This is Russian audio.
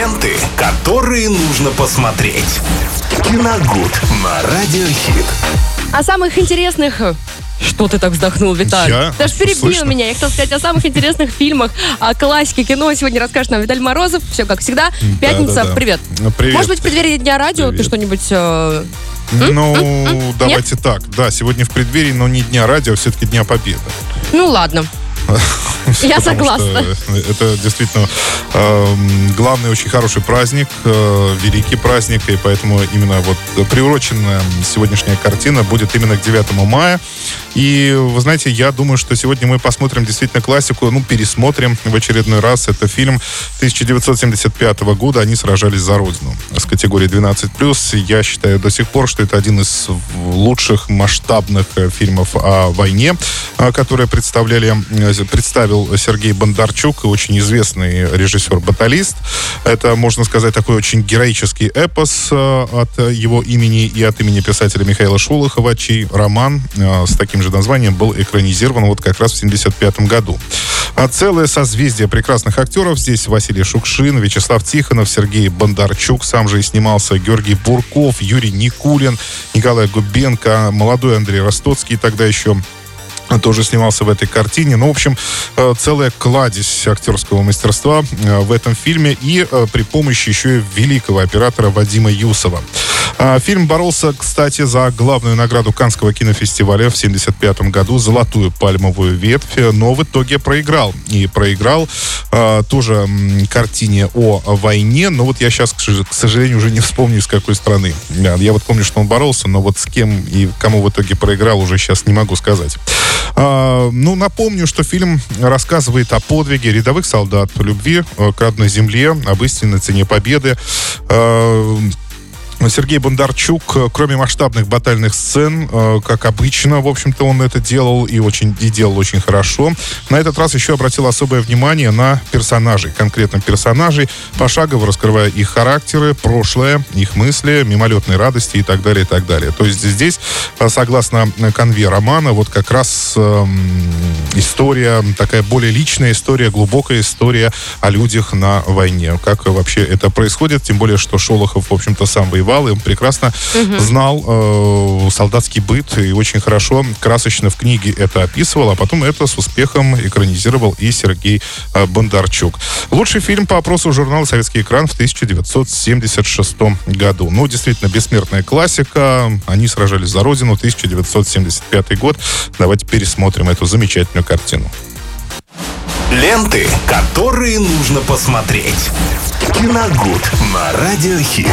Ленты, которые нужно посмотреть. Киногуд на Радиохит. О самых интересных... Что ты так вздохнул, Виталий? Я? Даже Что перебил слышно? меня. Я хотел сказать о самых интересных фильмах, о классике кино. Сегодня расскажет нам Виталий Морозов. Все как всегда. Пятница. Да-да-да. Привет. Ну, Привет. Может быть, в преддверии Дня радио ты Привет. что-нибудь... э, Ну, давайте так. Да, сегодня в преддверии, но не Дня радио, а все-таки Дня Победы. Ну, ладно. Я согласна. Это действительно эм, главный очень хороший праздник, э, великий праздник, и поэтому именно вот приуроченная сегодняшняя картина будет именно к 9 мая. И, вы знаете, я думаю, что сегодня мы посмотрим действительно классику, ну, пересмотрим в очередной раз. Это фильм 1975 года «Они сражались за Родину» с категории 12+. Я считаю до сих пор, что это один из лучших масштабных э, фильмов о войне, э, которые представляли, э, представил Сергей Бондарчук, очень известный режиссер-баталист. Это, можно сказать, такой очень героический эпос э, от его имени и от имени писателя Михаила Шолохова, чей роман э, с таким же названием был экранизирован вот как раз в 1975 году. А целое созвездие прекрасных актеров. Здесь Василий Шукшин, Вячеслав Тихонов, Сергей Бондарчук, сам же и снимался Георгий Бурков, Юрий Никулин, Николай Губенко, молодой Андрей Ростоцкий, тогда еще тоже снимался в этой картине. Ну, в общем, э, целая кладезь актерского мастерства э, в этом фильме и э, при помощи еще и великого оператора Вадима Юсова. А, Фильм боролся, кстати, за главную награду Канского кинофестиваля в 1975 году «Золотую пальмовую ветвь», но в итоге проиграл. И проиграл а, тоже картине о войне, но вот я сейчас, к сож- к сожалению, уже не вспомню, из какой страны. Я вот помню, что он боролся, но вот с кем и кому в итоге проиграл, уже сейчас не могу сказать. А, ну, напомню, что фильм рассказывает о подвиге рядовых солдат, любви э, к родной земле, об истинной цене победы. А, Сергей Бондарчук, э, кроме масштабных батальных сцен, э, как обычно, в общем-то, он это делал и очень и делал очень хорошо. На этот раз еще обратил особое внимание на персонажей, конкретно персонажей, пошагово раскрывая их характеры, прошлое, их мысли, мимолетные радости и так далее, и так далее. То есть здесь, э, согласно конве романа, вот как раз эм, история, такая более личная история, глубокая история о людях на войне. Как вообще это происходит, тем более, что Шолохов, в общем-то, сам воевал, и он прекрасно знал э, солдатский быт и очень хорошо, красочно в книге это описывал, а потом это с успехом экранизировал и Сергей э, Бондарчук. Лучший фильм по опросу журнала «Советский экран» в 1976 году. Ну, действительно, бессмертная классика. Они сражались за Родину, 1975 год. Давайте пересмотрим эту замечательную картину. Ленты, которые нужно посмотреть. Киногуд на Радиохит.